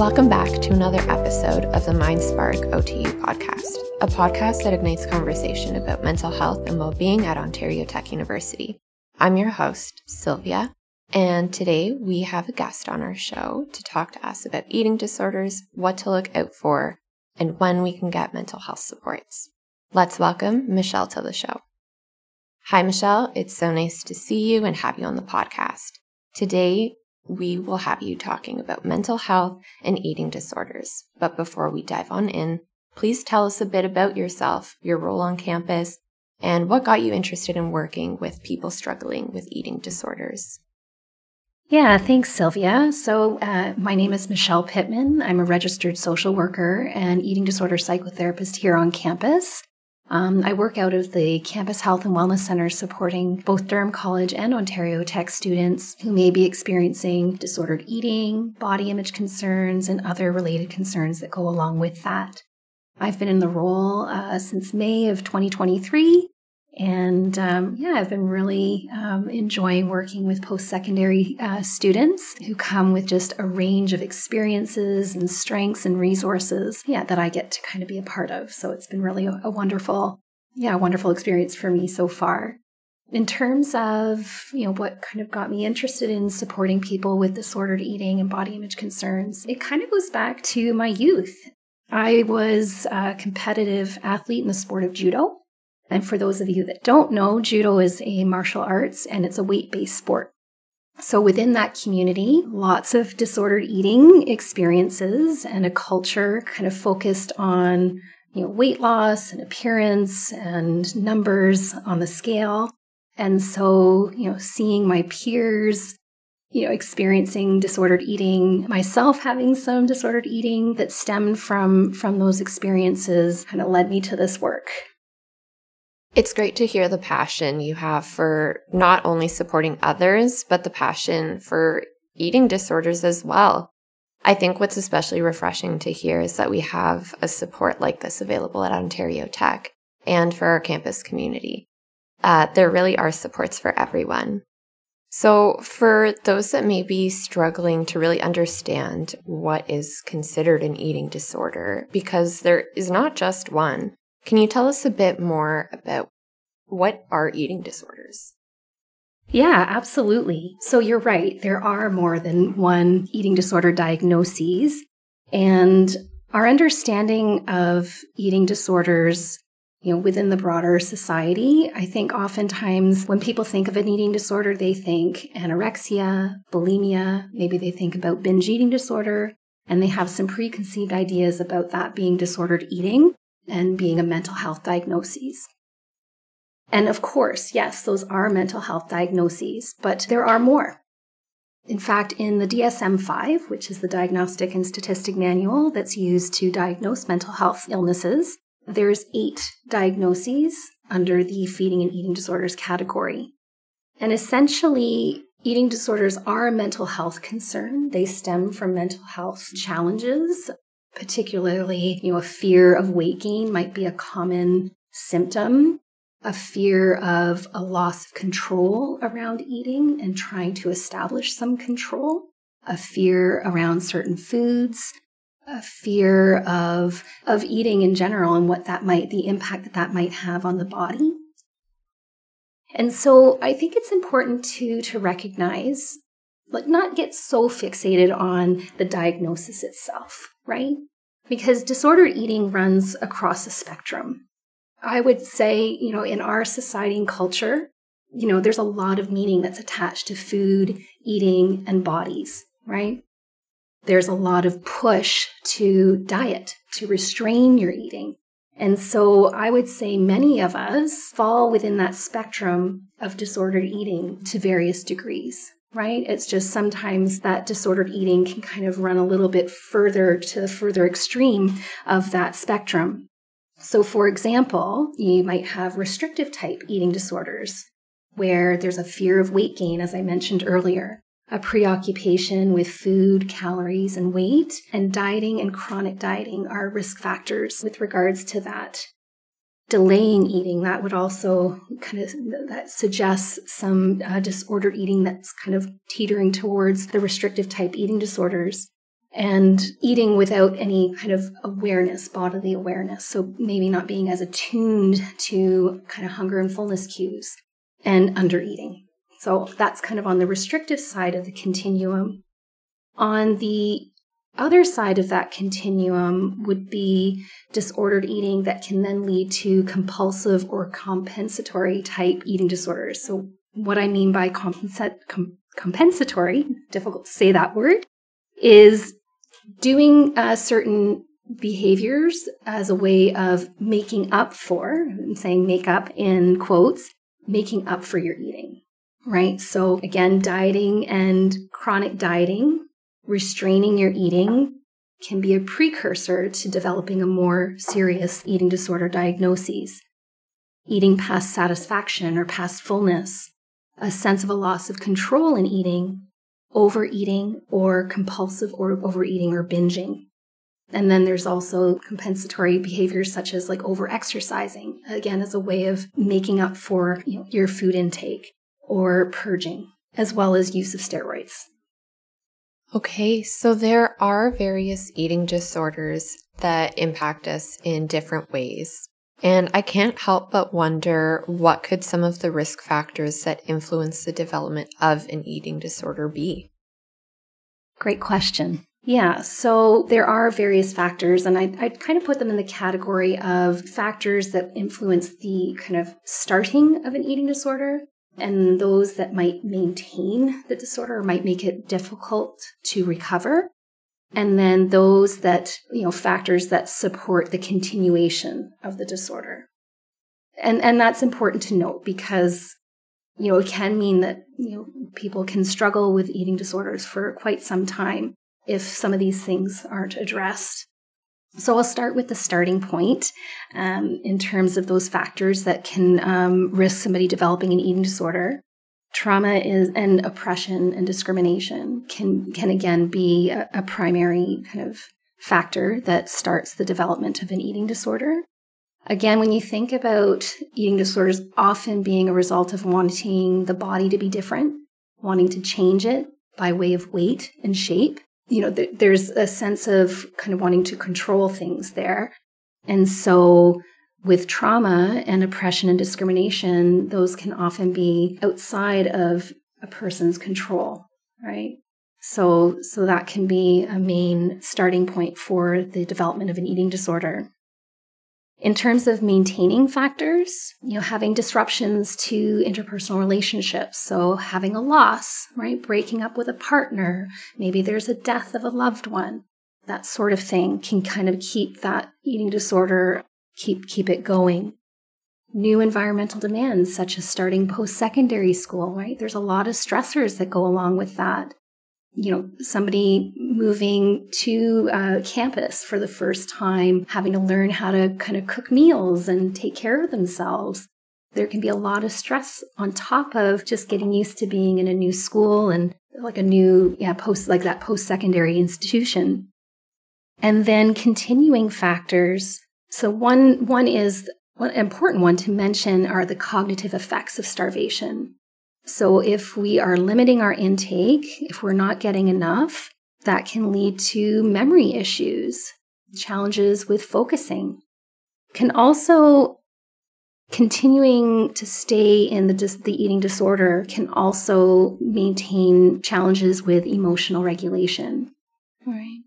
Welcome back to another episode of the MindSpark OTU podcast, a podcast that ignites conversation about mental health and well being at Ontario Tech University. I'm your host, Sylvia, and today we have a guest on our show to talk to us about eating disorders, what to look out for, and when we can get mental health supports. Let's welcome Michelle to the show. Hi, Michelle. It's so nice to see you and have you on the podcast. Today, we will have you talking about mental health and eating disorders. But before we dive on in, please tell us a bit about yourself, your role on campus, and what got you interested in working with people struggling with eating disorders. Yeah, thanks, Sylvia. So, uh, my name is Michelle Pitman. I'm a registered social worker and eating disorder psychotherapist here on campus. Um, I work out of the Campus Health and Wellness Center supporting both Durham College and Ontario Tech students who may be experiencing disordered eating, body image concerns, and other related concerns that go along with that. I've been in the role uh, since May of 2023 and um, yeah, I've been really um, enjoying working with post secondary uh, students who come with just a range of experiences and strengths and resources, yeah, that I get to kind of be a part of. So it's been really a, a wonderful, yeah, wonderful experience for me so far. In terms of, you know, what kind of got me interested in supporting people with disordered eating and body image concerns, it kind of goes back to my youth. I was a competitive athlete in the sport of judo. And for those of you that don't know, judo is a martial arts and it's a weight based sport. So within that community, lots of disordered eating experiences and a culture kind of focused on you know, weight loss and appearance and numbers on the scale. And so, you know, seeing my peers, you know, experiencing disordered eating, myself having some disordered eating that stemmed from from those experiences kind of led me to this work. It's great to hear the passion you have for not only supporting others, but the passion for eating disorders as well. I think what's especially refreshing to hear is that we have a support like this available at Ontario Tech and for our campus community. Uh, there really are supports for everyone. So, for those that may be struggling to really understand what is considered an eating disorder, because there is not just one, can you tell us a bit more about what are eating disorders? Yeah, absolutely. So you're right. There are more than one eating disorder diagnoses. And our understanding of eating disorders, you know, within the broader society, I think oftentimes when people think of an eating disorder, they think anorexia, bulimia, maybe they think about binge eating disorder, and they have some preconceived ideas about that being disordered eating and being a mental health diagnosis. And of course, yes, those are mental health diagnoses, but there are more. In fact, in the DSM 5, which is the Diagnostic and Statistic Manual that's used to diagnose mental health illnesses, there's eight diagnoses under the feeding and eating disorders category. And essentially, eating disorders are a mental health concern. They stem from mental health challenges particularly, you know, a fear of weight gain might be a common symptom. A fear of a loss of control around eating and trying to establish some control, a fear around certain foods, a fear of of eating in general and what that might the impact that that might have on the body and so i think it's important to to recognize like not get so fixated on the diagnosis itself right because disordered eating runs across a spectrum. I would say, you know, in our society and culture, you know, there's a lot of meaning that's attached to food, eating, and bodies, right? There's a lot of push to diet, to restrain your eating. And so I would say many of us fall within that spectrum of disordered eating to various degrees right? It's just sometimes that disordered eating can kind of run a little bit further to the further extreme of that spectrum. So, for example, you might have restrictive type eating disorders where there's a fear of weight gain, as I mentioned earlier, a preoccupation with food, calories, and weight, and dieting and chronic dieting are risk factors with regards to that delaying eating that would also kind of that suggests some uh, disordered eating that's kind of teetering towards the restrictive type eating disorders and eating without any kind of awareness, bodily awareness. So maybe not being as attuned to kind of hunger and fullness cues and under eating. So that's kind of on the restrictive side of the continuum. On the other side of that continuum would be disordered eating that can then lead to compulsive or compensatory type eating disorders. So, what I mean by com- compensatory, difficult to say that word, is doing uh, certain behaviors as a way of making up for, I'm saying make up in quotes, making up for your eating, right? So again, dieting and chronic dieting, restraining your eating can be a precursor to developing a more serious eating disorder diagnosis. Eating past satisfaction or past fullness, a sense of a loss of control in eating, overeating or compulsive or overeating or binging. And then there's also compensatory behaviors such as like overexercising, again, as a way of making up for you know, your food intake or purging, as well as use of steroids. Okay, so there are various eating disorders that impact us in different ways. And I can't help but wonder what could some of the risk factors that influence the development of an eating disorder be? Great question. Yeah, so there are various factors, and I, I'd kind of put them in the category of factors that influence the kind of starting of an eating disorder and those that might maintain the disorder or might make it difficult to recover and then those that, you know, factors that support the continuation of the disorder. And, and that's important to note because, you know, it can mean that, you know, people can struggle with eating disorders for quite some time if some of these things aren't addressed. So I'll start with the starting point um, in terms of those factors that can um, risk somebody developing an eating disorder trauma is and oppression and discrimination can can again be a, a primary kind of factor that starts the development of an eating disorder. Again, when you think about eating disorders often being a result of wanting the body to be different, wanting to change it by way of weight and shape, you know, th- there's a sense of kind of wanting to control things there. And so with trauma and oppression and discrimination, those can often be outside of a person's control, right? So, so that can be a main starting point for the development of an eating disorder. In terms of maintaining factors, you know, having disruptions to interpersonal relationships. So having a loss, right? Breaking up with a partner. Maybe there's a death of a loved one. That sort of thing can kind of keep that eating disorder keep keep it going new environmental demands such as starting post-secondary school right there's a lot of stressors that go along with that you know somebody moving to uh, campus for the first time having to learn how to kind of cook meals and take care of themselves. There can be a lot of stress on top of just getting used to being in a new school and like a new yeah post like that post-secondary institution. And then continuing factors. So one one is one important one to mention are the cognitive effects of starvation. So if we are limiting our intake, if we're not getting enough, that can lead to memory issues, challenges with focusing. Can also continuing to stay in the, the eating disorder can also maintain challenges with emotional regulation. Right.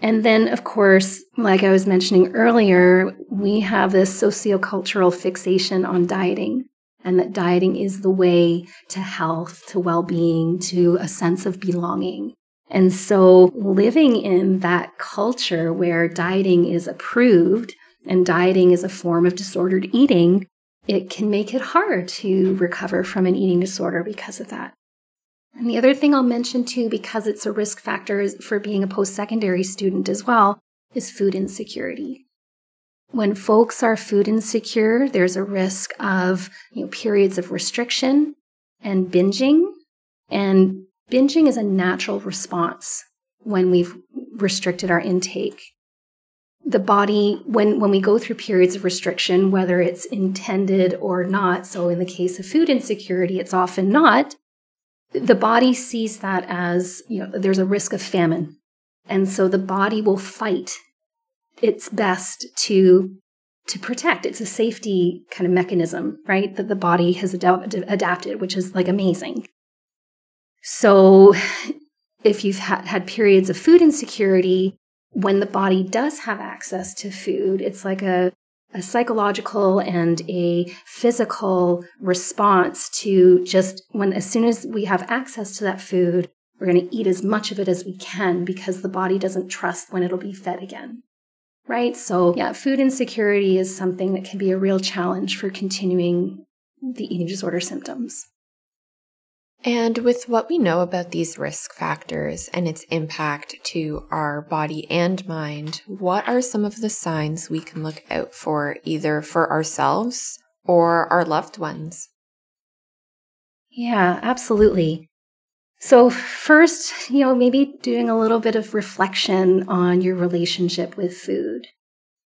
And then, of course, like I was mentioning earlier, we have this sociocultural fixation on dieting, and that dieting is the way to health, to well being, to a sense of belonging. And so, living in that culture where dieting is approved and dieting is a form of disordered eating, it can make it hard to recover from an eating disorder because of that. And the other thing I'll mention too, because it's a risk factor for being a post secondary student as well, is food insecurity. When folks are food insecure, there's a risk of you know, periods of restriction and binging. And binging is a natural response when we've restricted our intake. The body, when, when we go through periods of restriction, whether it's intended or not, so in the case of food insecurity, it's often not, the body sees that as, you know, there's a risk of famine. And so the body will fight its best to to protect. It's a safety kind of mechanism, right? That the body has ad- adapted, which is like amazing. So if you've ha- had periods of food insecurity, when the body does have access to food, it's like a, a psychological and a physical response to just when, as soon as we have access to that food, we're going to eat as much of it as we can because the body doesn't trust when it'll be fed again. Right? So, yeah, food insecurity is something that can be a real challenge for continuing the eating disorder symptoms. And with what we know about these risk factors and its impact to our body and mind, what are some of the signs we can look out for either for ourselves or our loved ones? Yeah, absolutely. So, first, you know, maybe doing a little bit of reflection on your relationship with food.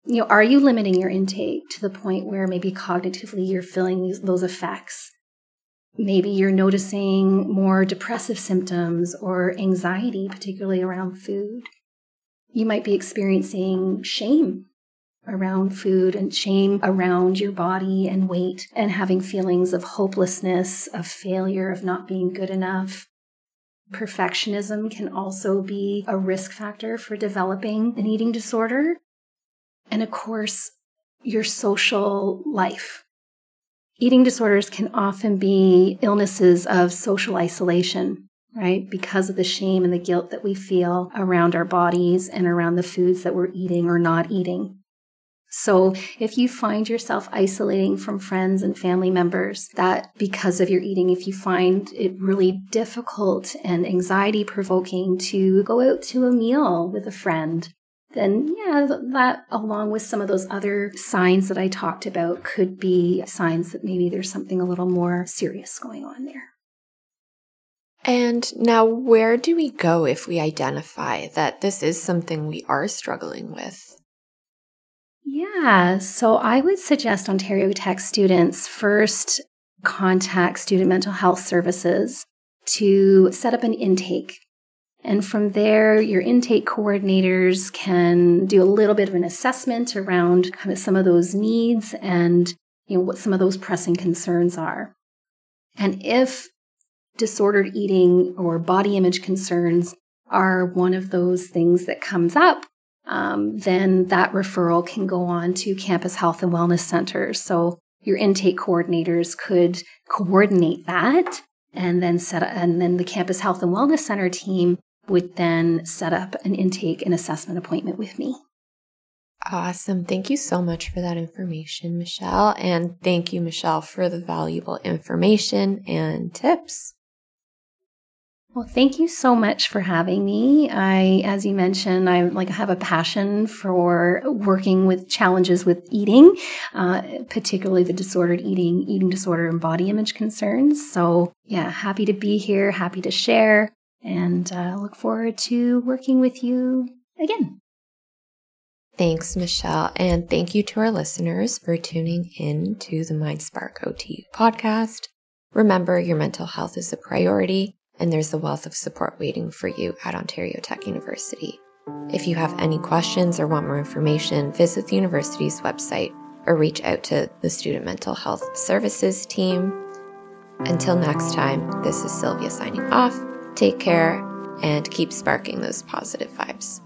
You know, are you limiting your intake to the point where maybe cognitively you're feeling these, those effects? Maybe you're noticing more depressive symptoms or anxiety, particularly around food. You might be experiencing shame around food and shame around your body and weight and having feelings of hopelessness, of failure, of not being good enough. Perfectionism can also be a risk factor for developing an eating disorder. And of course, your social life. Eating disorders can often be illnesses of social isolation, right? Because of the shame and the guilt that we feel around our bodies and around the foods that we're eating or not eating. So if you find yourself isolating from friends and family members, that because of your eating, if you find it really difficult and anxiety provoking to go out to a meal with a friend, then yeah, that along with some of those other signs that I talked about could be signs that maybe there's something a little more serious going on there. And now, where do we go if we identify that this is something we are struggling with? Yeah, so I would suggest Ontario Tech students first contact Student Mental Health Services to set up an intake. And from there, your intake coordinators can do a little bit of an assessment around kind of some of those needs and you know what some of those pressing concerns are. And if disordered eating or body image concerns are one of those things that comes up, um, then that referral can go on to campus health and wellness centers. So your intake coordinators could coordinate that and then set up, and then the campus health and wellness center team would then set up an intake and assessment appointment with me. Awesome. Thank you so much for that information, Michelle. And thank you, Michelle, for the valuable information and tips. Well, thank you so much for having me. I, as you mentioned, I like have a passion for working with challenges with eating, uh, particularly the disordered eating, eating disorder, and body image concerns. So, yeah, happy to be here, happy to share, and uh, look forward to working with you again. Thanks, Michelle. And thank you to our listeners for tuning in to the MindSpark OTU podcast. Remember, your mental health is a priority and there's a wealth of support waiting for you at Ontario Tech University. If you have any questions or want more information, visit the university's website or reach out to the Student Mental Health Services team. Until next time, this is Sylvia signing off. Take care and keep sparking those positive vibes.